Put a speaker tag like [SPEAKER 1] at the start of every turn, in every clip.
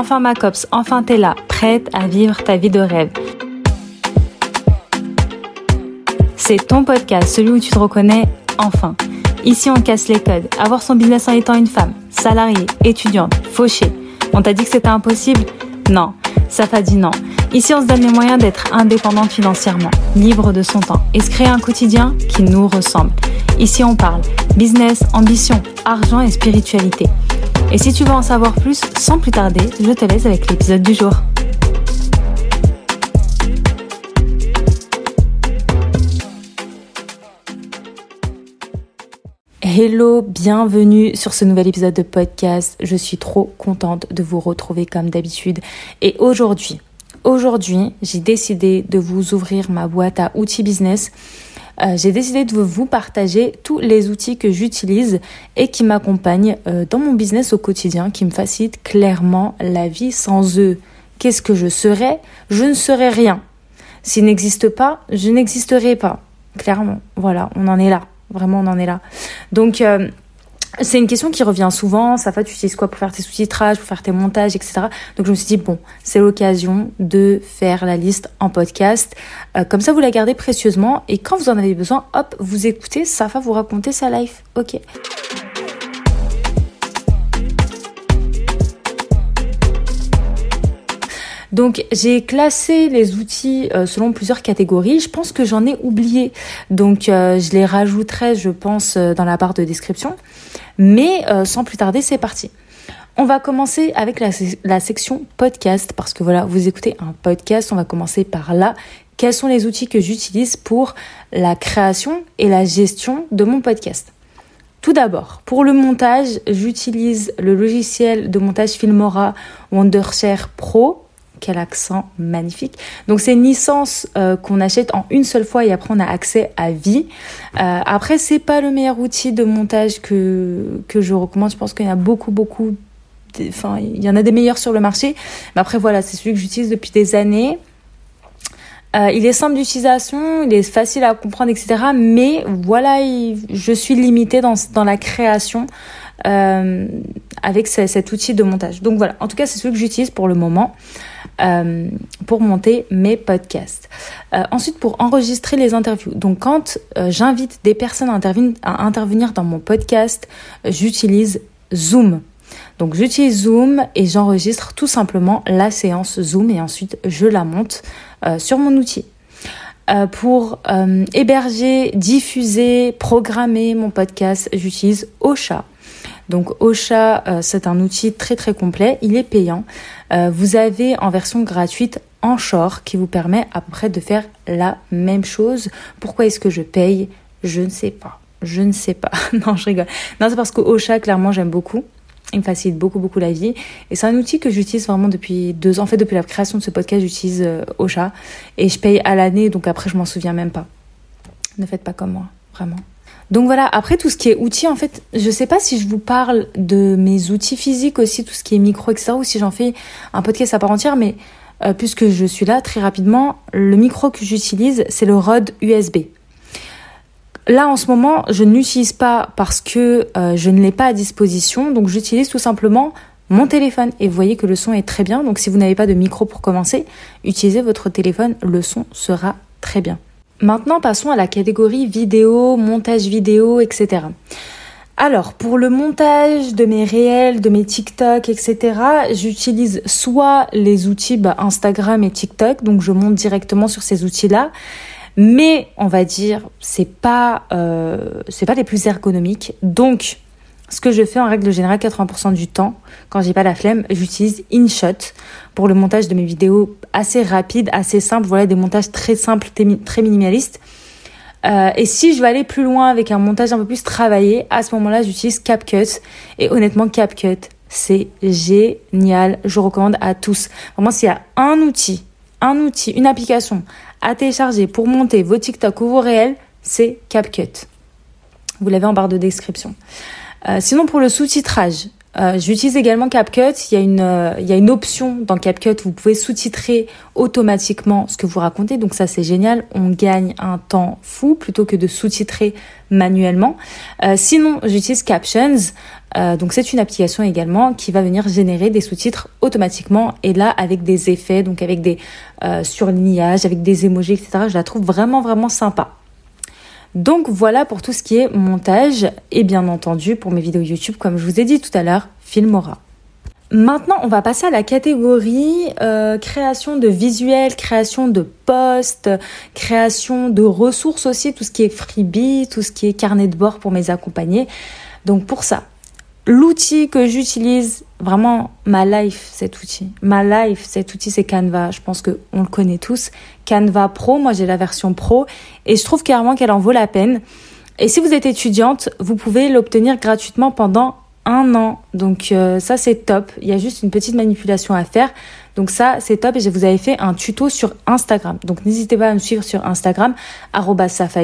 [SPEAKER 1] Enfin ma copse, enfin t'es là, prête à vivre ta vie de rêve. C'est ton podcast, celui où tu te reconnais enfin. Ici on casse les codes. Avoir son business en étant une femme, salariée, étudiante, fauchée. On t'a dit que c'était impossible? Non, ça t'a dit non. Ici on se donne les moyens d'être indépendante financièrement, libre de son temps et se créer un quotidien qui nous ressemble. Ici on parle business, ambition, argent et spiritualité. Et si tu veux en savoir plus, sans plus tarder, je te laisse avec l'épisode du jour. Hello, bienvenue sur ce nouvel épisode de podcast. Je suis trop contente de vous retrouver comme d'habitude. Et aujourd'hui, aujourd'hui, j'ai décidé de vous ouvrir ma boîte à outils business euh, j'ai décidé de vous partager tous les outils que j'utilise et qui m'accompagnent euh, dans mon business au quotidien, qui me facilitent clairement la vie. Sans eux, qu'est-ce que je serais? Je ne serais rien. S'ils n'existent pas, je n'existerai pas. Clairement, voilà, on en est là. Vraiment, on en est là. Donc, euh, c'est une question qui revient souvent. Ça fait, tu utilises quoi pour faire tes sous-titrages, pour faire tes montages, etc. Donc je me suis dit bon, c'est l'occasion de faire la liste en podcast. Euh, comme ça, vous la gardez précieusement et quand vous en avez besoin, hop, vous écoutez. Ça va vous raconter sa life. Ok. Donc j'ai classé les outils euh, selon plusieurs catégories. Je pense que j'en ai oublié. Donc euh, je les rajouterai, je pense, euh, dans la barre de description. Mais sans plus tarder, c'est parti. On va commencer avec la, la, section podcast parce que voilà, vous écoutez un podcast, on va commencer par là. Quels sont les outils que j'utilise pour la création et la gestion de mon podcast? Tout d'abord, pour le montage, j'utilise le logiciel de montage Filmora Wondershare Pro quel accent magnifique. Donc c'est une licence euh, qu'on achète en une seule fois et après on a accès à vie. Euh, après c'est pas le meilleur outil de montage que je recommande. Je pense qu'il y en a beaucoup beaucoup. Enfin il y en a des meilleurs sur le marché. Mais après voilà c'est celui que j'utilise depuis des années. Euh, il est simple d'utilisation, il est facile à comprendre, etc. Mais voilà, je suis limitée dans la création euh, avec cet outil de montage. Donc voilà, en tout cas, c'est celui que j'utilise pour le moment. Euh, pour monter mes podcasts. Euh, ensuite, pour enregistrer les interviews. Donc, quand j'invite des personnes à, intervenir dans mon podcast, j'utilise Zoom. Donc, j'utilise Zoom et j'enregistre tout simplement la séance Zoom et ensuite je la monte sur mon outil. pour héberger, diffuser, programmer mon podcast, j'utilise Ocha. Donc Ocha, euh, c'est un outil très très complet, il est payant. Euh, vous avez en version gratuite Anchor qui vous permet à peu près de faire la même chose. Pourquoi est-ce que je paye? Je ne sais pas. Je ne sais pas. non, je rigole. Non, c'est parce que Ocha, clairement, j'aime beaucoup. Il me facilite beaucoup, beaucoup la vie. Et c'est un outil que j'utilise vraiment depuis deux ans. En fait, depuis la création de ce podcast, j'utilise euh, Ocha. Et je paye à l'année, donc après, je m'en souviens même pas. Ne faites pas comme moi, vraiment. Donc voilà, après tout ce qui est outils, en fait, je sais pas si je vous parle de mes outils physiques aussi, tout ce qui est micro, etc., ou si j'en fais un podcast à part entière, mais euh, puisque je suis là très rapidement, le micro que j'utilise, c'est le Rode USB. Là, en ce moment, je ne l'utilise pas parce que euh, je ne l'ai pas à disposition, donc j'utilise tout simplement mon téléphone. Et vous voyez que le son est très bien, donc si vous n'avez pas de micro pour commencer, utilisez votre téléphone, le son sera très bien. Maintenant, passons à la catégorie vidéo, montage vidéo, etc. Alors, pour le montage de mes réels, de mes TikTok, etc., j'utilise soit les outils bah, Instagram et TikTok, donc je monte directement sur ces outils-là. Mais on va dire, c'est pas, euh, c'est pas les plus ergonomiques. Donc, ce que je fais en règle générale 80% du temps, quand j'ai pas la flemme, j'utilise InShot pour le montage de mes vidéos assez rapides, assez simples. Voilà, des montages très simples, très minimalistes. Euh, et si je veux aller plus loin avec un montage un peu plus travaillé, à ce moment-là, j'utilise CapCut. Et honnêtement, CapCut, c'est génial. Je recommande à tous. Vraiment, s'il y a un outil, un outil, une application à télécharger pour monter vos TikTok ou vos réels, c'est CapCut. Vous l'avez en barre de description. Euh, sinon, pour le sous-titrage, Euh, J'utilise également CapCut. Il y a une euh, il y a une option dans CapCut vous pouvez sous-titrer automatiquement ce que vous racontez. Donc ça c'est génial. On gagne un temps fou plutôt que de sous-titrer manuellement. Sinon j'utilise Captions. Donc c'est une application également qui va venir générer des sous-titres automatiquement et là avec des effets, donc avec des surlignages, avec des emojis, etc. Je la trouve vraiment vraiment sympa. Donc voilà pour tout ce qui est montage et bien entendu pour mes vidéos YouTube, comme je vous ai dit tout à l'heure, Filmora. Maintenant, on va passer à la catégorie euh, création de visuels, création de posts, création de ressources aussi, tout ce qui est freebie, tout ce qui est carnet de bord pour mes accompagnés. Donc pour ça, l'outil que j'utilise, vraiment ma life, cet outil. Ma life, cet outil, c'est Canva. Je pense que on le connaît tous. Canva Pro, moi j'ai la version Pro et je trouve clairement qu'elle en vaut la peine. Et si vous êtes étudiante, vous pouvez l'obtenir gratuitement pendant un an. Donc euh, ça c'est top. Il y a juste une petite manipulation à faire. Donc ça c'est top et je vous avais fait un tuto sur Instagram. Donc n'hésitez pas à me suivre sur Instagram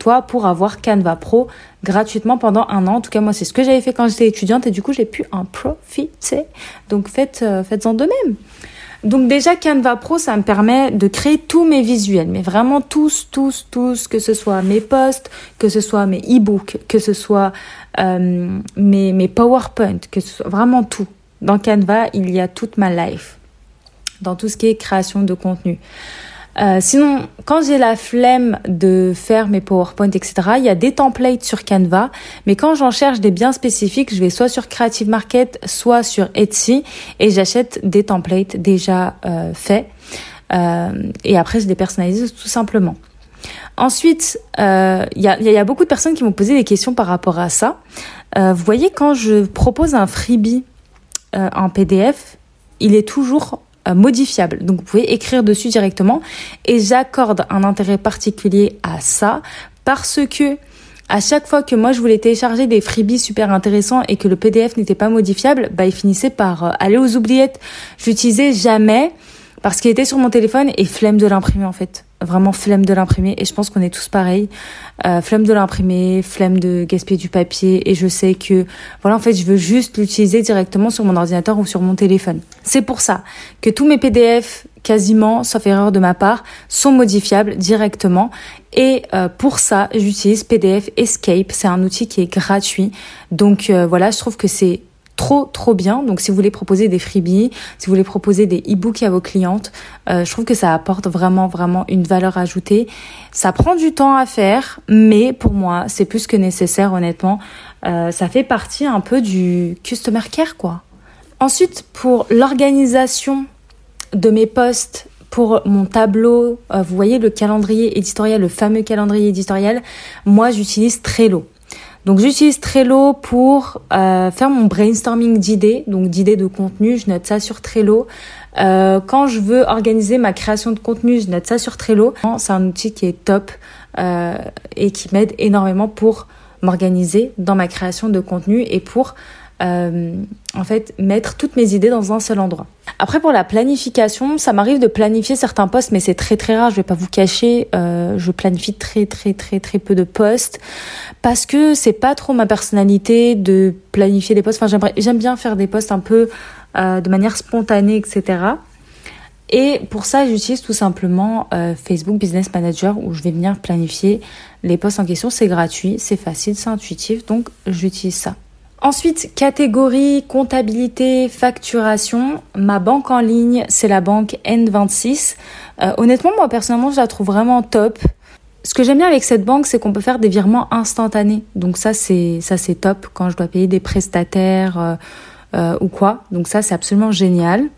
[SPEAKER 1] toi pour avoir Canva Pro gratuitement pendant un an. En tout cas moi c'est ce que j'avais fait quand j'étais étudiante et du coup j'ai pu en profiter. Donc faites euh, faites-en de même. Donc déjà Canva Pro, ça me permet de créer tous mes visuels, mais vraiment tous, tous, tous, que ce soit mes posts, que ce soit mes e-books, que ce soit euh, mes, mes PowerPoint, que ce soit vraiment tout. Dans Canva, il y a toute ma life, dans tout ce qui est création de contenu. Euh, sinon, quand j'ai la flemme de faire mes PowerPoint, etc., il y a des templates sur Canva. Mais quand j'en cherche des biens spécifiques, je vais soit sur Creative Market, soit sur Etsy, et j'achète des templates déjà euh, faits. Euh, et après, je les personnalise tout simplement. Ensuite, il y a, y, a, beaucoup de personnes qui m'ont posé des questions par rapport à ça. vous voyez, quand je propose un freebie en PDF, il est toujours euh, modifiable. Donc vous pouvez écrire dessus directement et j'accorde un intérêt particulier à ça parce que à chaque fois que moi je voulais télécharger des freebies super intéressants et que le PDF n'était pas modifiable, bah il finissait par euh, aller aux oubliettes. J'utilisais jamais parce qu'il était sur mon téléphone et flemme de l'imprimer en fait. Vraiment flemme de l'imprimer et je pense qu'on est tous pareils. Euh, flemme de l'imprimer, flemme de gaspiller du papier et je sais que voilà en fait je veux juste l'utiliser directement sur mon ordinateur ou sur mon téléphone. C'est pour ça que tous mes PDF quasiment, sauf erreur de ma part, sont modifiables directement. Et euh, pour ça, j'utilise PDF Escape. C'est un outil qui est gratuit. Donc euh, voilà, je trouve que c'est trop trop bien. Donc si vous voulez proposer des freebies, si vous voulez proposer des e-books à vos clientes, euh, je trouve que ça apporte vraiment vraiment une valeur ajoutée. Ça prend du temps à faire, mais pour moi c'est plus que nécessaire honnêtement. Euh, ça fait partie un peu du customer care quoi. Ensuite pour l'organisation de mes posts pour mon tableau, euh, vous voyez le calendrier éditorial, le fameux calendrier éditorial, moi j'utilise Trello. Donc j'utilise Trello pour euh, faire mon brainstorming d'idées, donc d'idées de contenu, je note ça sur Trello. Euh, quand je veux organiser ma création de contenu, je note ça sur Trello. C'est un outil qui est top euh, et qui m'aide énormément pour m'organiser dans ma création de contenu et pour euh, en fait mettre toutes mes idées dans un seul endroit. Après pour la planification, ça m'arrive de planifier certains posts, mais c'est très très rare. Je vais pas vous cacher, euh, je planifie très très très très peu de posts parce que c'est pas trop ma personnalité de planifier des posts. Enfin j'aime bien faire des posts un peu euh, de manière spontanée, etc. Et pour ça, j'utilise tout simplement Facebook Business Manager où je vais venir planifier les posts en question. C'est gratuit, c'est facile, c'est intuitif, donc j'utilise ça. Ensuite, catégorie comptabilité, facturation. Ma banque en ligne, c'est la banque N26. Euh, honnêtement, moi personnellement, je la trouve vraiment top. Ce que j'aime bien avec cette banque, c'est qu'on peut faire des virements instantanés. Donc ça, c'est ça c'est top quand je dois payer des prestataires euh, euh, ou quoi. Donc ça, c'est absolument génial.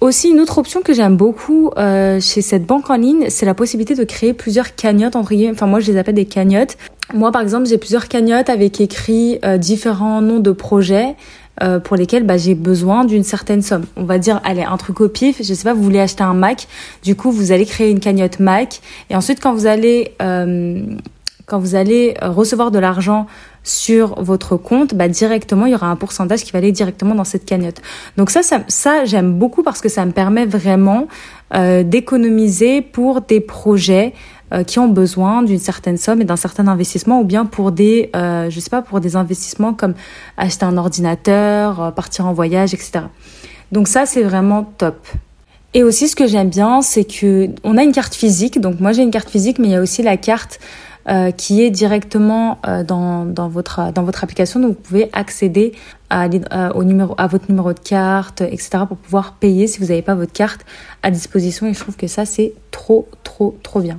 [SPEAKER 1] Aussi, une autre option que j'aime beaucoup euh, chez cette banque en ligne, c'est la possibilité de créer plusieurs cagnottes, entre guillemets. Enfin, moi, je les appelle des cagnottes. Moi, par exemple, j'ai plusieurs cagnottes avec écrit euh, différents noms de projets euh, pour lesquels bah, j'ai besoin d'une certaine somme. On va dire, allez, un truc au pif, je sais pas, vous voulez acheter un Mac, du coup, vous allez créer une cagnotte Mac. Et ensuite, quand vous allez... Euh, quand vous allez recevoir de l'argent sur votre compte, bah directement il y aura un pourcentage qui va aller directement dans cette cagnotte. Donc ça, ça, j'aime beaucoup parce que ça me permet vraiment d'économiser pour des projets euh, qui ont besoin d'une certaine somme et d'un certain investissement ou bien pour des, euh, je sais pas, pour des investissements comme acheter un ordinateur, euh, partir en voyage, etc. Donc ça, c'est vraiment top. Et aussi, ce que j'aime bien, c'est que on a une carte physique. Donc moi, j'ai une carte physique, mais il y a aussi la carte euh, qui est directement euh, dans, dans, votre, dans votre application. Donc vous pouvez accéder à, euh, au numéro, à votre numéro de carte, etc. pour pouvoir payer si vous n'avez pas votre carte à disposition. Et je trouve que ça, c'est trop, trop, trop bien.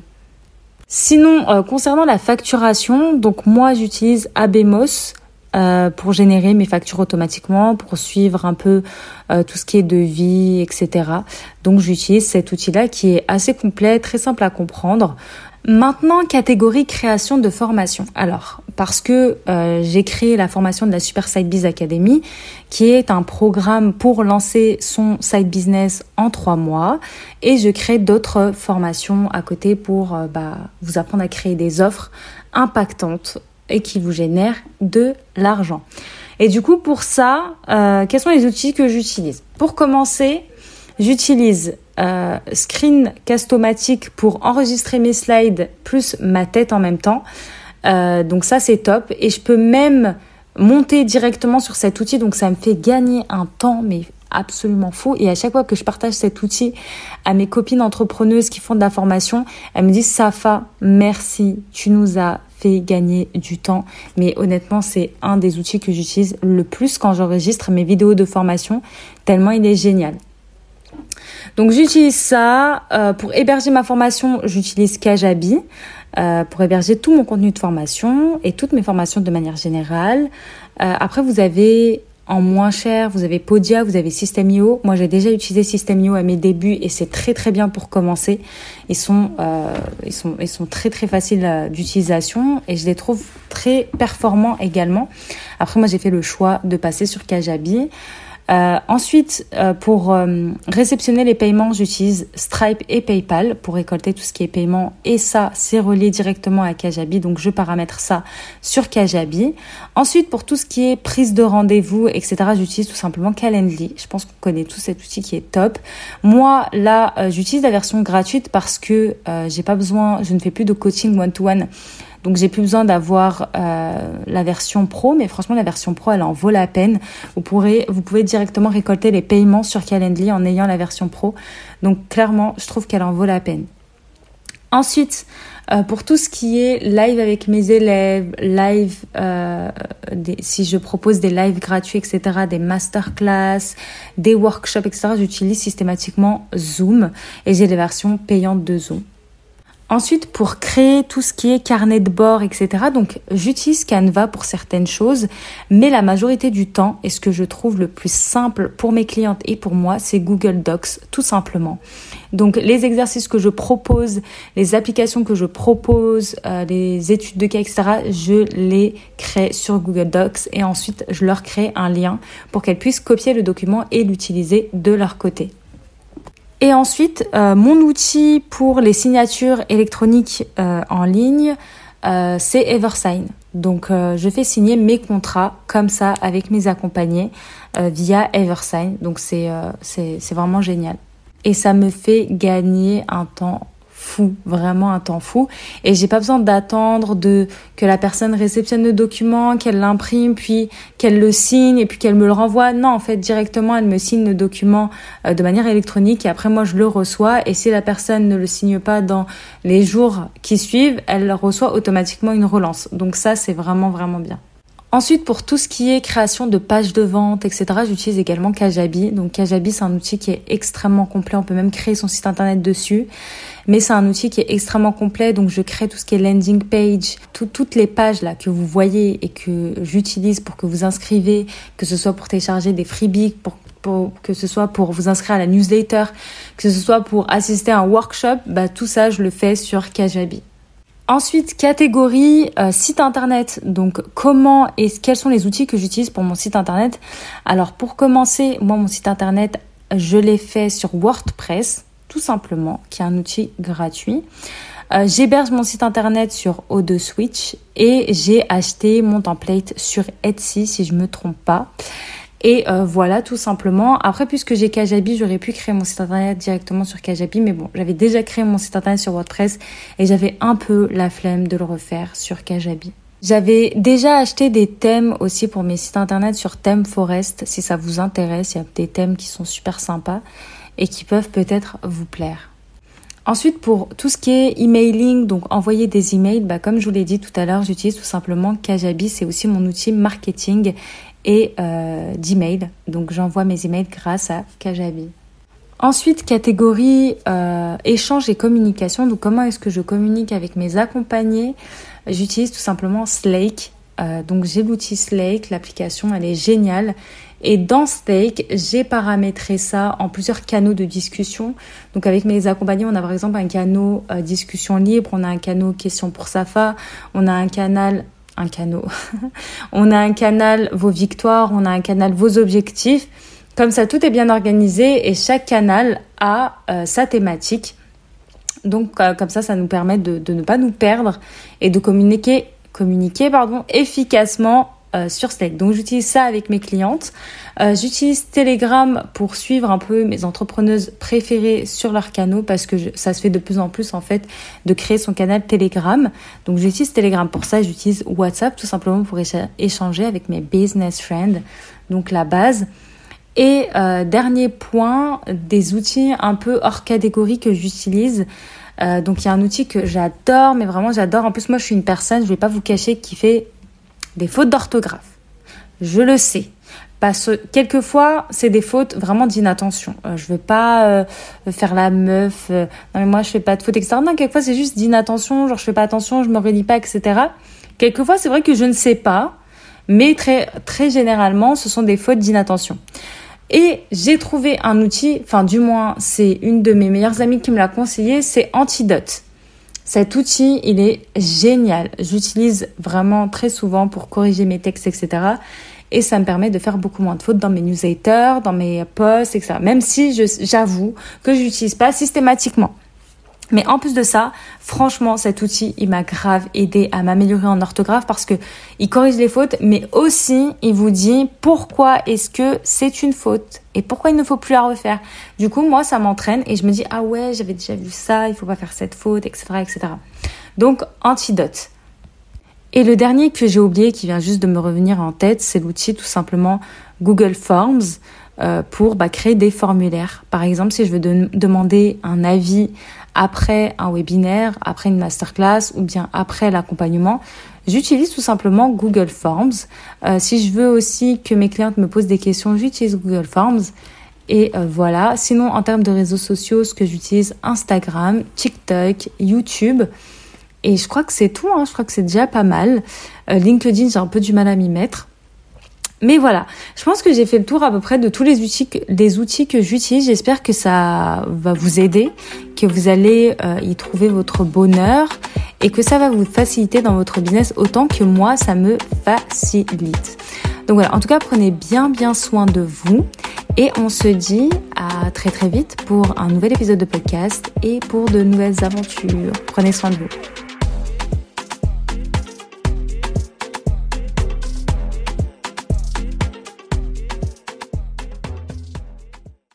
[SPEAKER 1] Sinon, concernant la facturation, donc moi j'utilise Abemos. Euh, pour générer mes factures automatiquement, pour suivre un peu euh, tout ce qui est devis, etc. Donc j'utilise cet outil-là qui est assez complet, très simple à comprendre. Maintenant, catégorie création de formation. Alors, parce que euh, j'ai créé la formation de la Super Side Biz Academy, qui est un programme pour lancer son side business en trois mois, et je crée d'autres formations à côté pour euh, bah, vous apprendre à créer des offres impactantes et qui vous génèrent de l'argent. Et du coup, pour ça, euh, quels sont les outils que j'utilise? Pour commencer, j'utilise euh, Screencast-O-Matic pour enregistrer mes slides plus ma tête en même temps. Euh, donc ça c'est top et je peux même monter directement sur cet outil donc ça me fait gagner un temps mais absolument fou et à chaque fois que je partage cet outil à mes copines entrepreneuses qui font de la formation, elles me disent Safa, merci, tu nous as fait gagner du temps. Mais honnêtement, c'est un des outils que j'utilise le plus quand j'enregistre mes vidéos de formation, tellement il est génial. Donc j'utilise ça. Euh, pour héberger ma formation, j'utilise Kajabi. Euh, pour héberger tout mon contenu de formation et toutes mes formations de manière générale. Euh, après, vous avez en moins cher, vous avez Podia, vous avez System.io. Moi, j'ai déjà utilisé System.io à mes débuts et c'est très très bien pour commencer. Ils sont, euh, ils sont, ils sont très très faciles euh, d'utilisation et je les trouve très performants également. Après, moi, j'ai fait le choix de passer sur Kajabi. Euh, ensuite, euh, pour euh, réceptionner les paiements, j'utilise Stripe et PayPal pour récolter tout ce qui est paiement. Et ça, c'est relié directement à Kajabi. Donc, je paramètre ça sur Kajabi. Ensuite, pour tout ce qui est prise de rendez-vous, etc., j'utilise tout simplement Calendly. Je pense qu'on connaît tous cet outil qui est top. Moi, là, j'utilise la version gratuite parce que j'ai pas besoin, je ne fais plus de coaching one-to-one. one to one donc j'ai plus besoin d'avoir euh, la version pro, mais franchement la version pro elle en vaut la peine. Vous pourrez, vous pouvez directement récolter les paiements sur Calendly en ayant la version pro. Donc clairement, je trouve qu'elle en vaut la peine. Ensuite, euh, pour tout ce qui est live avec mes élèves, live, euh, si je propose des lives gratuits, etc., des masterclass, des workshops, etc., j'utilise systématiquement Zoom et j'ai des versions payantes de Zoom. Ensuite, pour créer tout ce qui est carnet de bord, etc., donc j'utilise Canva pour certaines choses, mais la majorité du temps, et ce que je trouve le plus simple pour mes clientes et pour moi, c'est Google Docs, tout simplement. Donc les exercices que je propose, les applications que je propose, euh, les études de cas, etc., je les crée sur Google Docs et ensuite je leur crée un lien pour qu'elles puissent copier le document et l'utiliser de leur côté. Et ensuite, euh, mon outil pour les signatures électroniques euh, en ligne, euh, c'est Eversign. Donc, je fais signer mes contrats comme ça avec mes accompagnés via Eversign. Donc, c'est c'est vraiment génial. Et ça me fait gagner un temps fou, vraiment un temps fou. Et j'ai pas besoin d'attendre de que la personne réceptionne le document, qu'elle l'imprime, puis qu'elle le signe et puis qu'elle me le renvoie. Non, en fait, directement, elle me signe le document euh, de manière électronique et après moi je le reçois. Et si la personne ne le signe pas dans les jours qui suivent, elle reçoit automatiquement une relance. Donc ça, c'est vraiment vraiment bien. Ensuite, pour tout ce qui est création de pages de vente, etc., j'utilise également Kajabi. Donc Kajabi, c'est un outil qui est extrêmement complet. On peut même créer son site internet dessus. Mais c'est un outil qui est extrêmement complet. Donc je crée tout ce qui est landing page, toutes les pages là que vous voyez et que j'utilise pour que vous inscrivez, que ce soit pour télécharger des freebies, que ce soit pour vous inscrire à la newsletter, que ce soit pour assister à un workshop, bah, tout ça, je le fais sur Kajabi. Ensuite, catégorie euh, site internet. Donc, comment et quels sont les outils que j'utilise pour mon site internet? Alors, pour commencer, moi, mon site internet, je l'ai fait sur WordPress, tout simplement, qui est un outil gratuit. Euh, j'héberge mon site internet sur O2 Switch et j'ai acheté mon template sur Etsy, si je me trompe pas. Et euh, voilà, tout simplement. Après, puisque j'ai Kajabi, j'aurais pu créer mon site internet directement sur Kajabi, mais bon, j'avais déjà créé mon site internet sur WordPress et j'avais un peu la flemme de le refaire sur Kajabi. J'avais déjà acheté des thèmes aussi pour mes sites internet sur Theme Forest, si ça vous intéresse. Il y a des thèmes qui sont super sympas et qui peuvent peut-être vous plaire. Ensuite, pour tout ce qui est emailing, donc envoyer des emails, bah, comme je vous l'ai dit tout à l'heure, j'utilise tout simplement Kajabi. C'est aussi mon outil marketing et euh. Donc j'envoie mes emails grâce à Kajabi. Ensuite, catégorie euh, échange et communication. Donc comment est-ce que je communique avec mes accompagnés? J'utilise tout simplement Slake. Euh, donc j'ai l'outil Slake, l'application elle est géniale. Et dans Slake, j'ai paramétré ça en plusieurs canaux de discussion. Donc avec mes accompagnés, on a par exemple un canal euh, discussion libre, on a un canal question pour Safa, on a un canal un canal. on a un canal vos victoires, on a un canal vos objectifs. Comme ça, tout est bien organisé et chaque canal a euh, sa thématique. Donc euh, comme ça, ça nous permet de, de, ne pas nous perdre et de communiquer, communiquer pardon, efficacement euh, sur Slack. Donc j'utilise ça avec mes clientes. Euh, j'utilise Telegram pour suivre un peu mes entrepreneuses préférées sur leurs canaux parce que ça se fait de plus en plus en fait de créer son canal Telegram. Donc j'utilise Telegram pour ça. J'utilise WhatsApp tout simplement pour échanger avec mes business friends. Donc la base. Et euh, dernier point, des outils un peu hors catégorie que j'utilise. Donc il y a un outil que j'adore, mais vraiment j'adore. En plus moi je suis une personne, je vais pas vous cacher, qui fait des fautes d'orthographe. Je le sais. Parce que quelquefois, c'est des fautes vraiment d'inattention. Euh, je veux pas euh, faire la meuf. Euh, non mais moi je fais pas de fautes, etc. Non, quelquefois c'est juste d'inattention. Genre je fais pas attention, je me relis pas, etc. Quelquefois c'est vrai que je ne sais pas, mais très très généralement ce sont des fautes d'inattention. Et j'ai trouvé un outil, enfin du moins c'est une de mes meilleures amies qui me l'a conseillé, c'est Antidote. Cet outil, il est génial. J'utilise vraiment très souvent pour corriger mes textes, etc. Et ça me permet de faire beaucoup moins de fautes dans mes newsletters, dans mes posts, etc. Même si j'avoue que je n'utilise pas systématiquement. Mais en plus de ça, franchement, cet outil, il m'a grave aidé à m'améliorer en orthographe parce que il corrige les fautes, mais aussi il vous dit pourquoi est-ce que c'est une faute et pourquoi il ne faut plus la refaire. Du coup, moi, ça m'entraîne et je me dis ah ouais, j'avais déjà vu ça, il faut pas faire cette faute, etc., etc. Donc, antidote. Et le dernier que j'ai oublié, qui vient juste de me revenir en tête, c'est l'outil tout simplement Google Forms euh, pour bah, créer des formulaires. Par exemple, si je veux demander un avis après un webinaire, après une masterclass ou bien après l'accompagnement, j'utilise tout simplement Google Forms. Euh, si je veux aussi que mes clientes me posent des questions, j'utilise Google Forms. Et euh, voilà. Sinon, en termes de réseaux sociaux, ce que j'utilise, Instagram, TikTok, YouTube. Et je crois que c'est tout. Hein. Je crois que c'est déjà pas mal. Euh, LinkedIn, j'ai un peu du mal à m'y mettre. Mais voilà, je pense que j'ai fait le tour à peu près de tous les outils, des outils que j'utilise. J'espère que ça va vous aider, que vous allez euh, y trouver votre bonheur et que ça va vous faciliter dans votre business autant que moi, ça me facilite. Donc voilà, en tout cas, prenez bien bien soin de vous et on se dit à très très vite pour un nouvel épisode de podcast et pour de nouvelles aventures. Prenez soin de vous.